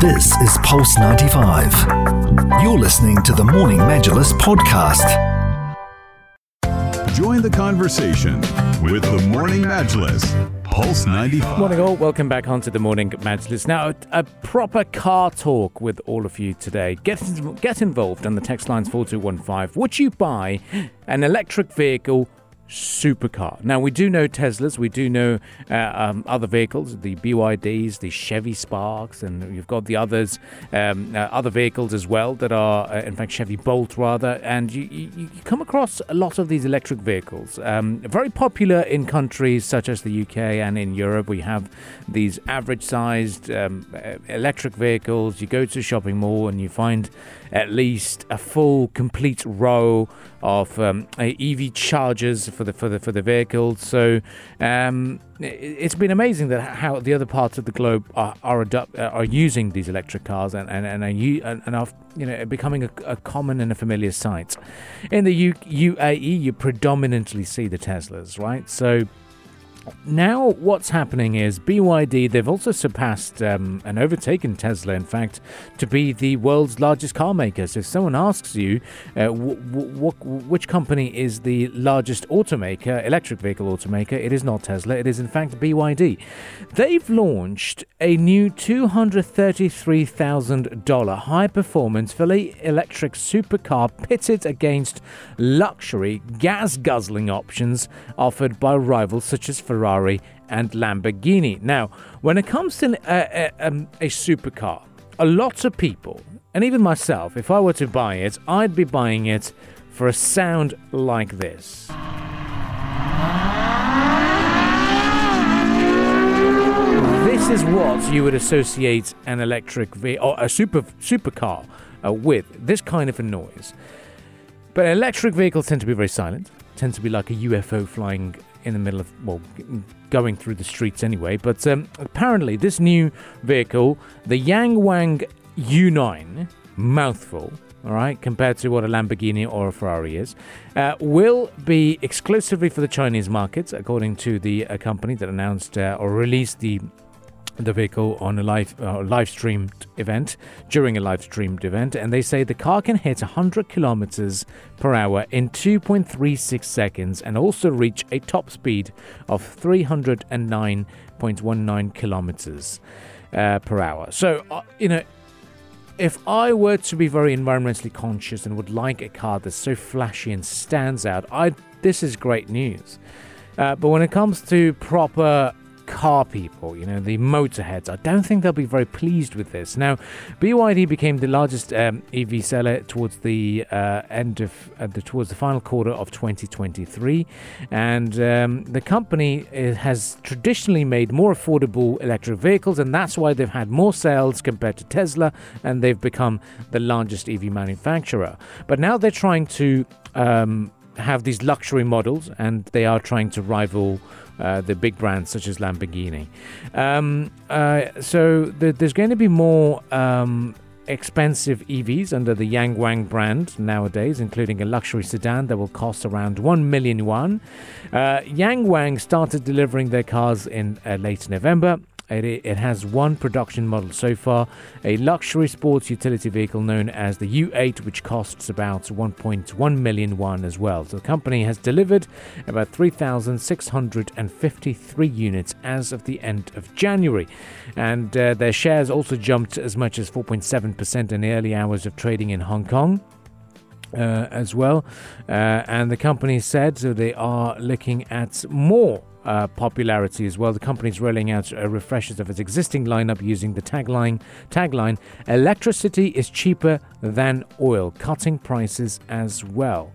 This is Pulse 95. You're listening to the Morning Majlis podcast. Join the conversation with the Morning Majlis. Pulse 95. Morning all, welcome back onto the Morning Majlis. Now, a proper car talk with all of you today. Get, get involved on the text lines 4215. Would you buy an electric vehicle supercar. Now, we do know Teslas, we do know uh, um, other vehicles, the BYDs, the Chevy Sparks, and you've got the others, um, uh, other vehicles as well that are, uh, in fact, Chevy Bolt rather. And you, you, come across a lot of these electric vehicles. Um, very popular in countries such as the UK and in Europe. We have these average sized um, electric vehicles. You go to a shopping mall and you find at least a full, complete row of um, EV chargers for the for the for the vehicles. So um, it's been amazing that how the other parts of the globe are are, adopt, uh, are using these electric cars and and and are, and are you know becoming a, a, common and a familiar sight. In the U- UAE, you predominantly see the Teslas, right? So now, what's happening is BYD, they've also surpassed um, and overtaken Tesla, in fact, to be the world's largest car maker. So, if someone asks you uh, which company is the largest automaker, electric vehicle automaker, it is not Tesla, it is in fact BYD. They've launched a new $233,000 high performance fully electric supercar pitted against luxury gas guzzling options offered by rivals such as Ferrari, and Lamborghini. Now, when it comes to a, a, um, a supercar, a lot of people, and even myself, if I were to buy it, I'd be buying it for a sound like this. This is what you would associate an electric vehicle or a super supercar uh, with. This kind of a noise. But electric vehicles tend to be very silent. Tend to be like a UFO flying in the middle of, well, going through the streets anyway. But um, apparently, this new vehicle, the Yangwang U9, mouthful, all right, compared to what a Lamborghini or a Ferrari is, uh, will be exclusively for the Chinese markets, according to the uh, company that announced uh, or released the the vehicle on a live uh, live streamed event during a live streamed event and they say the car can hit 100 kilometers per hour in 2.36 seconds and also reach a top speed of 309.19 kilometers uh, per hour so uh, you know if I were to be very environmentally conscious and would like a car that's so flashy and stands out, I this is great news. Uh, but when it comes to proper car people, you know, the motorheads. I don't think they'll be very pleased with this. Now, BYD became the largest um, EV seller towards the uh, end of uh, the, towards the final quarter of 2023, and um, the company uh, has traditionally made more affordable electric vehicles, and that's why they've had more sales compared to Tesla, and they've become the largest EV manufacturer. But now they're trying to um, have these luxury models, and they are trying to rival uh, the big brands such as Lamborghini. Um, uh, so th- there's going to be more. Um, expensive EVs under the Yangwang brand nowadays, including a luxury sedan that will cost around 1 million yuan. Uh, Yangwang started delivering their cars in uh, late November it, it has one production model so far, a luxury sports utility vehicle known as the U8, which costs about 1.1 million won as well. So the company has delivered about 3,653 units as of the end of January. And uh, their shares also jumped as much as 4.7% in the early hours of trading in Hong Kong. Uh, as well, uh, and the company said so they are looking at more uh, popularity as well. The company is rolling out uh, refreshes of its existing lineup using the tagline tagline "Electricity is cheaper than oil," cutting prices as well.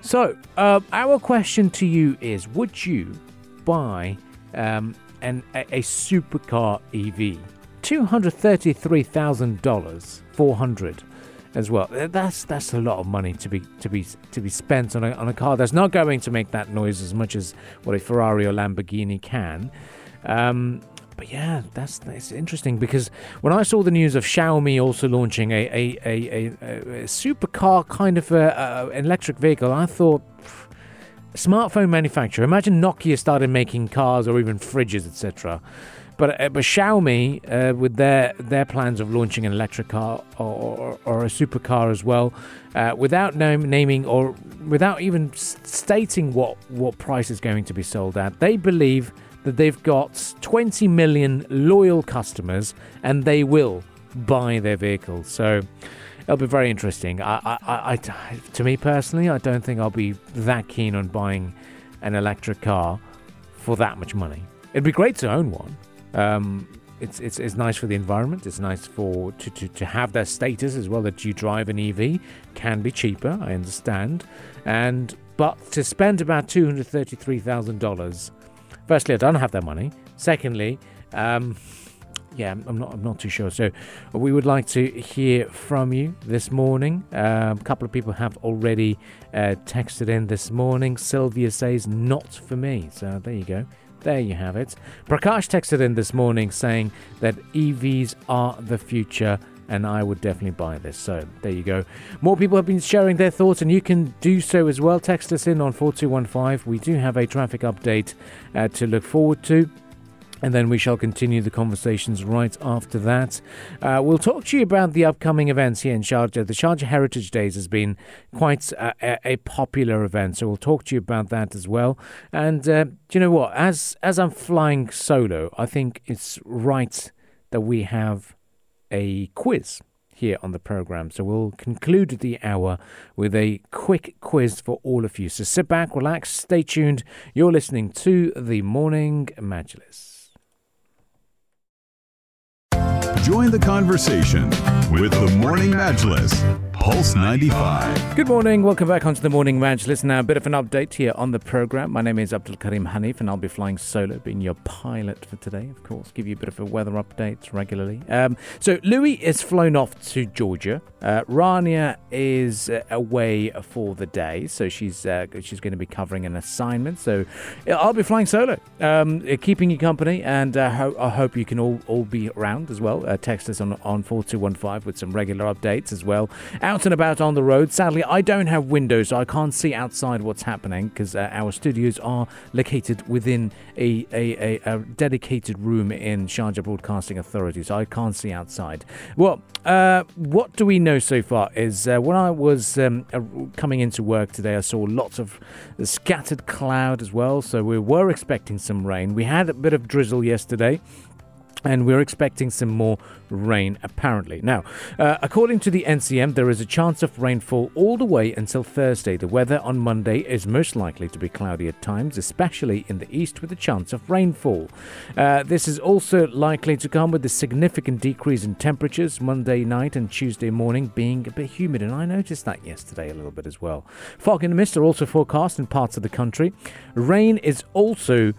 So, uh, our question to you is: Would you buy um, an a, a supercar EV? Two hundred thirty-three thousand dollars, four hundred as well. That's that's a lot of money to be to be to be spent on a on a car that's not going to make that noise as much as what a Ferrari or Lamborghini can. Um, but yeah, that's that's interesting because when I saw the news of Xiaomi also launching a a, a, a, a supercar kind of a, electric vehicle, I thought. Smartphone manufacturer. Imagine Nokia started making cars or even fridges, etc But uh, but Xiaomi, uh, with their their plans of launching an electric car or, or, or a supercar as well, uh, without name, naming or without even stating what what price is going to be sold at, they believe that they've got 20 million loyal customers and they will buy their vehicle. So it'll be very interesting. I, I, I, to me personally, I don't think I'll be that keen on buying an electric car for that much money. It'd be great to own one. Um, it's, it's, it's nice for the environment. It's nice for to, to, to have that status as well that you drive an EV can be cheaper. I understand, and but to spend about two hundred thirty three thousand dollars firstly, I don't have that money. Secondly, um, yeah, I'm not. I'm not too sure. So, we would like to hear from you this morning. Um, a couple of people have already uh, texted in this morning. Sylvia says, "Not for me." So there you go. There you have it. Prakash texted in this morning saying that EVs are the future and I would definitely buy this. So there you go. More people have been sharing their thoughts, and you can do so as well. Text us in on 4215. We do have a traffic update uh, to look forward to. And then we shall continue the conversations right after that. Uh, we'll talk to you about the upcoming events here in Sharjah. The Sharjah Heritage Days has been quite a, a, popular event, so we'll talk to you about that as well. And uh, do you know what? As as I'm flying solo, I think it's right that we have a quiz here on the program. So we'll conclude the hour with a quick quiz for all of you. So sit back, relax, stay tuned. You're listening to the Morning Majlis. Join the conversation with the Morning Majlis. Pulse 95. Good morning. Welcome back onto the Morning Majlis. Now, a bit of an update here on the program. My name is Abdul Karim Hanif, and I'll be flying solo, being your pilot for today, of course. Give you a bit of a weather update regularly. Um, so, Louis is flown off to Georgia. Uh, Rania is uh, away for the day, so she's uh, she's going to be covering an assignment. So, I'll be flying solo, um, keeping you company, and uh, ho- I hope you can all, all be around as well. Uh, text us on on four two one five with some regular updates as well out and about on the road. Sadly, I don't have windows, so I can't see outside what's happening because uh, our studios are located within a, a, a, a, dedicated room in Sharjah Broadcasting Authority, so I can't see outside. Well, uh, what do we know so far is uh, when I was um, coming into work today, I saw lots of scattered cloud as well, so we were expecting some rain. We had a bit of drizzle yesterday and we're expecting some more rain apparently. Now, uh, according to the NCM, there is a chance of rainfall all the way until Thursday. The weather on Monday is most likely to be cloudy at times, especially in the east, with a chance of rainfall. Uh, this is also likely to come with a significant decrease in temperatures Monday night and Tuesday morning being a bit humid, and I noticed that yesterday a little bit as well. Fog and mist are also forecast in parts of the country. Rain is also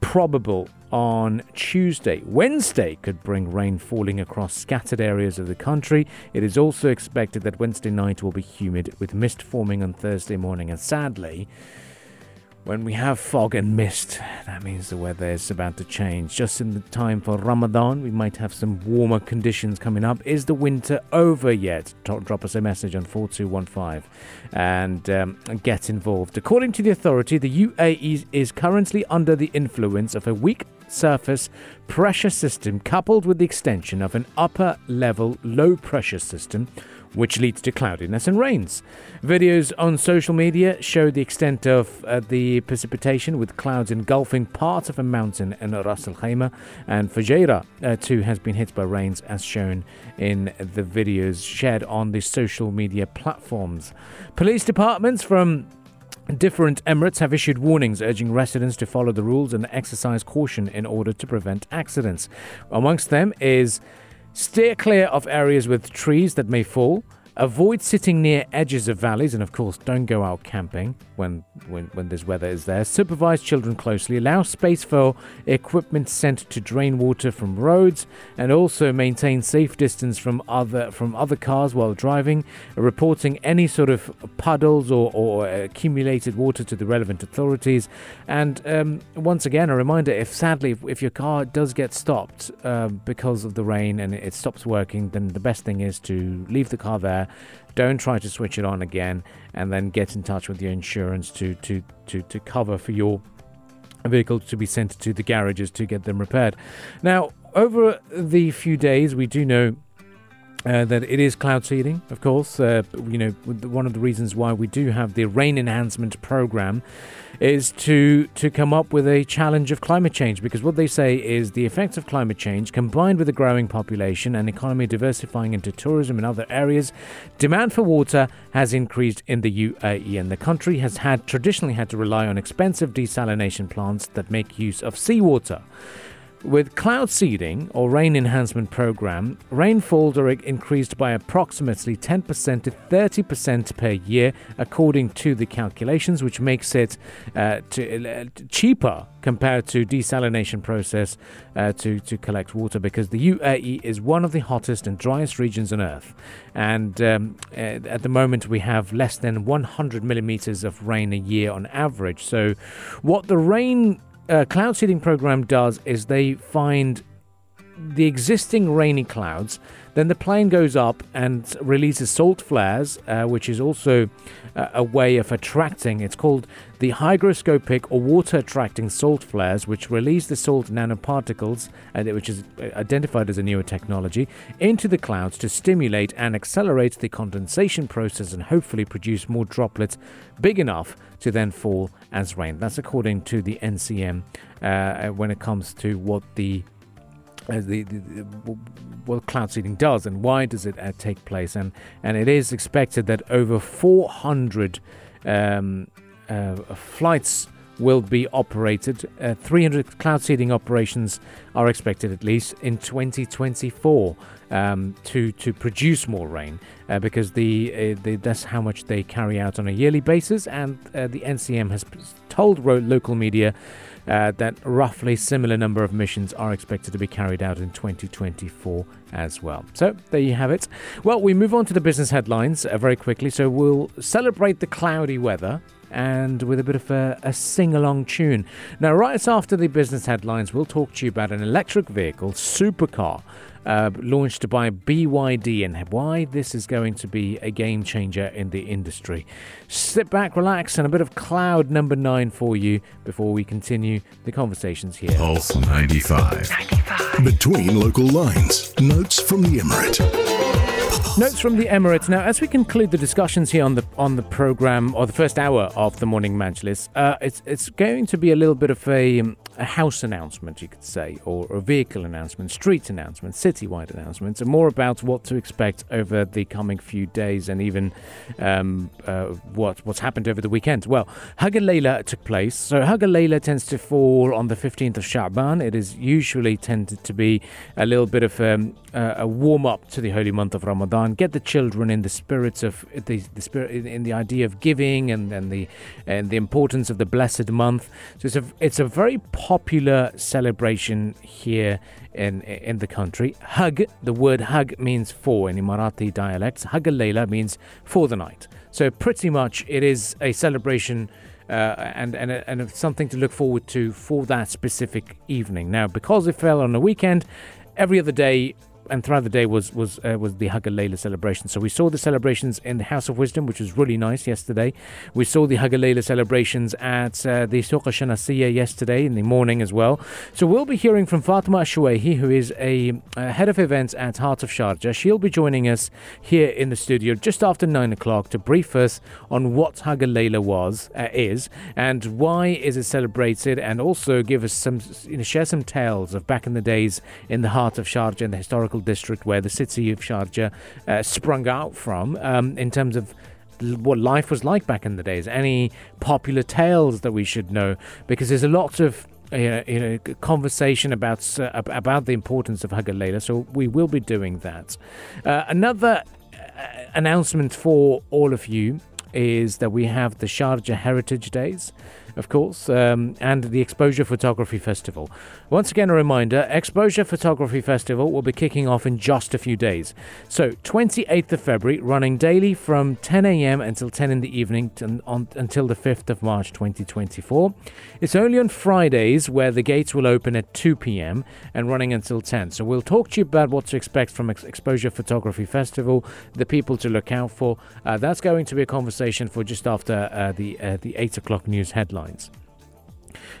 probable on Tuesday. Wednesday could bring rain falling across scattered areas of the country. It is also expected that Wednesday night will be humid with mist forming on Thursday morning, and sadly, when we have fog and mist, that means the weather is about to change. Just in the time for Ramadan, we might have some warmer conditions coming up. Is the winter over yet? Drop us a message on 4215 and um, get involved. According to the authority, the UAE is currently under the influence of a weak surface pressure system coupled with the extension of an upper level low pressure system which leads to cloudiness and rains. Videos on social media show the extent of uh, the precipitation, with clouds engulfing parts of a mountain in Ras Al Khaimah, and Fujairah uh, too has been hit by rains, as shown in the videos shared on the social media platforms. Police departments from Different Emirates have issued warnings urging residents to follow the rules and exercise caution in order to prevent accidents. Amongst them is Steer clear of areas with trees that may fall. Avoid sitting near edges of valleys, and of course, don't go out camping when, when, when this weather is there. Supervise children closely. Allow space for equipment sent to drain water from roads, and also maintain safe distance from other from other cars while driving. Reporting any sort of puddles or, or accumulated water to the relevant authorities. And um, once again, a reminder: if sadly, if, if your car does get stopped uh, because of the rain and it stops working, then the best thing is to leave the car there don't try to switch it on again and then get in touch with your insurance to to to, to cover for your vehicle to be sent to the garages to get them repaired. Now, over the few days, we do know uh, that it is cloud seeding, of course. Uh, you know, one of the reasons why we do have the rain enhancement program is to to come up with a challenge of climate change because what they say is the effects of climate change combined with a growing population and economy diversifying into tourism and other areas demand for water has increased in the UAE and the country has had traditionally had to rely on expensive desalination plants that make use of seawater with cloud seeding or rain enhancement program, rainfall increased by approximately 10% to 30% per year, according to the calculations, which makes it uh, to, uh, cheaper compared to desalination process uh, to, to collect water because the UAE is one of the hottest and driest regions on earth. And um, uh, at the moment, we have less than 100 millimeters of rain a year on average. So, what the rain uh, cloud seeding program does is they find the existing rainy clouds. Then the plane goes up and releases salt flares, uh, which is also uh, a way of attracting. It's called the hygroscopic or water attracting salt flares, which release the salt nanoparticles, uh, which is uh, identified as a newer technology, into the clouds to stimulate and accelerate the condensation process and hopefully produce more droplets big enough to then fall as rain. That's according to the NCM uh, when it comes to what the uh, the, the, the, what cloud seeding does and why does it uh, take place and and it is expected that over 400 um, uh, flights will be operated. Uh, 300 cloud seeding operations are expected at least in 2024 um, to to produce more rain uh, because the, uh, the, that's how much they carry out on a yearly basis and uh, the NCM has told local media uh, that roughly similar number of missions are expected to be carried out in 2024 as well. So there you have it. Well, we move on to the business headlines uh, very quickly. So we'll celebrate the cloudy weather and with a bit of a, a sing along tune. Now, right after the business headlines, we'll talk to you about an electric vehicle, supercar uh, launched by BYD and why this is going to be a game changer in the industry. Sit back, relax, and a bit of cloud number nine for you before we continue the conversations here. Pulse 95. 95. Between local lines, notes from the Emirate. Notes from the Emirates. Now, as we conclude the discussions here on the on the program or the first hour of the morning Majlis, uh, it's it's going to be a little bit of a, um, a house announcement, you could say, or a vehicle announcement, street announcement, citywide announcements, and more about what to expect over the coming few days and even um, uh, what what's happened over the weekend. Well, Hag Layla took place. So Hag Layla tends to fall on the 15th of Sha'ban. It is usually tended to be a little bit of um, a warm up to the holy month of Ramadan get the children in the spirits of the, the spirit in the idea of giving and, and the and the importance of the blessed month. So it's a it's a very popular celebration here in in the country. Hug, the word hug means for in Emirati dialects. Hug al means for the night. So pretty much it is a celebration. Uh, and and and something to look forward to for that specific evening. Now, because it fell on a weekend, every other day and throughout the day was was uh, was the Hag celebration. So we saw the celebrations in the House of Wisdom, which was really nice yesterday. We saw the Hag celebrations at uh, the Souq Shanasiya yesterday in the morning as well. So we'll be hearing from Fatima Ashwaihi, who is a, head of events at Heart of Sharjah. She'll be joining us here in the studio just after nine o'clock to brief us on what Hag was uh, is and why is it celebrated, and also give us some you know, share some tales of back in the days in the heart of Sharjah and the historical district where the city of Sharjah uh, sprung out from um, in terms of what life was like back in the days. Any popular tales that we should know, because there's a lot of uh, you know, conversation about uh, about the importance of Hag Layla. So we will be doing that. Uh, another uh, announcement for all of you is that we have the Sharjah Heritage Days of course, um, and the Xposure Photography Festival. Once again, a reminder Xposure Photography Festival will be kicking off in just a few days. So, 28th of February, running daily from 10 a.m. until 10 in the evening to, on, until the 5th of March 2024. It's only on Fridays where the gates will open at 2 p.m. and running until 10. So, we'll talk to you about what to expect from Ex- Xposure Photography Festival, the people to look out for. Uh, that's going to be a conversation for just after uh, the, uh, the 8 o'clock news headline headlines.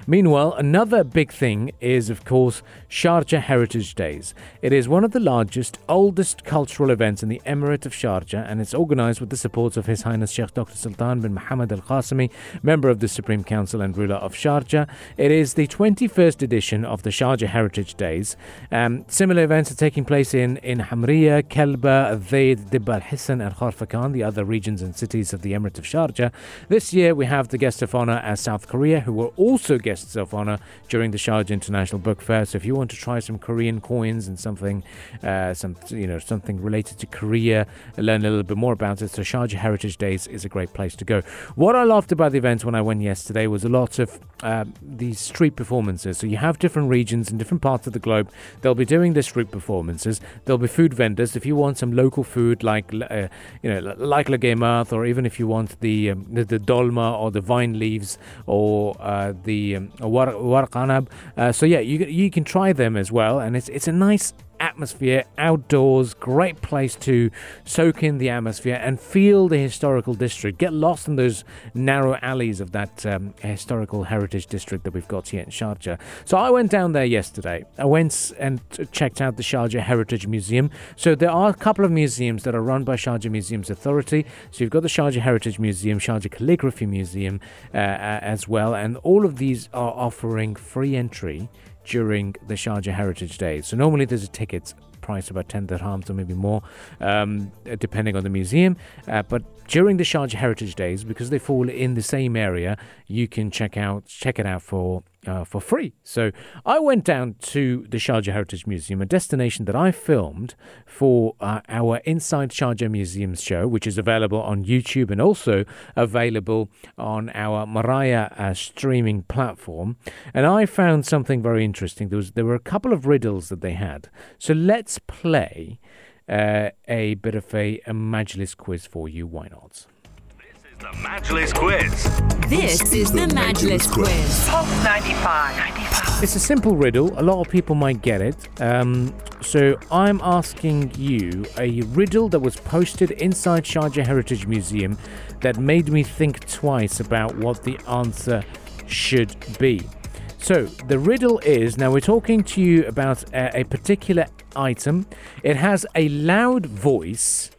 Meanwhile, another big thing is, of course, Sharjah Heritage Days. It is one of the largest, oldest cultural events in the Emirate of Sharjah, and it's organized with the support of His Highness Sheikh Dr. Sultan bin Mohammed Al Qasimi, member of the Supreme Council and ruler of Sharjah. It is the 21st edition of the Sharjah Heritage Days. Um, similar events are taking place in, in Hamriya, Kalba, Zaid, Dib al Hissan, and Khorfakkan, the other regions and cities of the Emirate of Sharjah. This year, we have the guest of honor as South Korea, who will also guests of honor during the Sharjah International Book Fair. So if you want to try some Korean coins and something, uh, some you know something related to Korea, learn a little bit more about it. So Sharjah Heritage Days is a great place to go. What I loved about the event when I went yesterday was a lot of uh, these street performances. So you have different regions and different parts of the globe. They'll be doing the street performances. There'll be food vendors. If you want some local food like uh, you know like luqaimat, or even if you want the um, the, the dolma or the vine leaves or uh, the um, warq Uh, so yeah, you you can try them as well, and it's it's a nice atmosphere outdoors, great place to soak in the atmosphere and feel the historical district. Get lost in those narrow alleys of that um, historical heritage district that we've got here in Sharjah. So I went down there yesterday. I went and checked out the Sharjah Heritage Museum. So there are a couple of museums that are run by Sharjah Museums Authority. So you've got the Sharjah Heritage Museum, Sharjah Calligraphy Museum uh, as well, and all of these are offering free entry during the Sharjah Heritage Days. So normally there's a ticket price about 10 dirhams or maybe more, um, depending on the museum. Uh, but during the Sharjah Heritage Days, because they fall in the same area, you can check out check it out for uh, for free. So I went down to the Sharjah Heritage Museum, a destination that I filmed for uh, our Inside Sharjah Museums show, which is available on YouTube and also available on our Maraya uh, streaming platform. And I found something very interesting. There was there were a couple of riddles that they had. So let's play uh, a bit of a, a Majlis quiz for you. Why not? The Majlis Quiz. This is the Majlis Quiz. Pulse 95. 95. It's a simple riddle. A lot of people might get it. Um, so I'm asking you a riddle that was posted inside Sharjah Heritage Museum that made me think twice about what the answer should be. So the riddle is now we're talking to you about a, a particular item. It has a loud voice,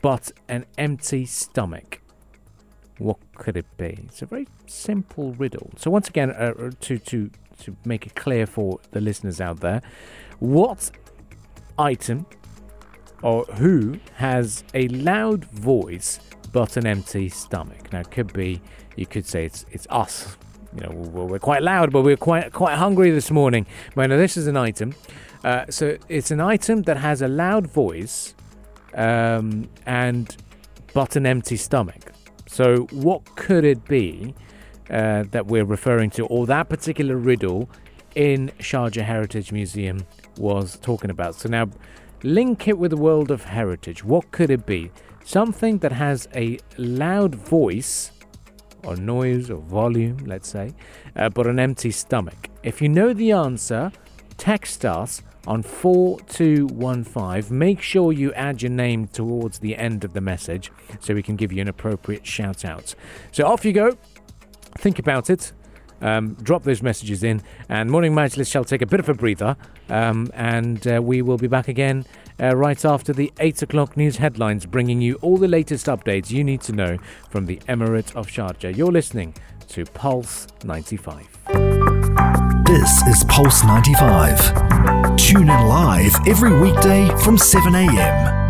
but an empty stomach. What could it be? It's a very simple riddle. So once again, uh, uh, to to to make it clear for the listeners out there, what item or who has a loud voice but an empty stomach? Now, it could be you could say it's it's us. You know, we're, quite loud, but we're quite quite hungry this morning. But no, this is an item. Uh, so it's an item that has a loud voice um, and but an empty stomach. So, what could it be uh, that we're referring to, or that particular riddle in Sharjah Heritage Museum was talking about? So, now link it with the world of heritage. What could it be? Something that has a loud voice, or noise, or volume, let's say, uh, but an empty stomach. If you know the answer, text us on 4215. Make sure you add your name towards the end of the message so we can give you an appropriate shout out. So off you go. Think about it. Um, drop those messages in, and Morning Majlis shall take a bit of a breather, um, and uh, we will be back again uh, right after the 8 o'clock news headlines, bringing you all the latest updates you need to know from the Emirate of Sharjah. You're listening to Pulse 95. This is Pulse 95. Tune in live every weekday from 7 a.m.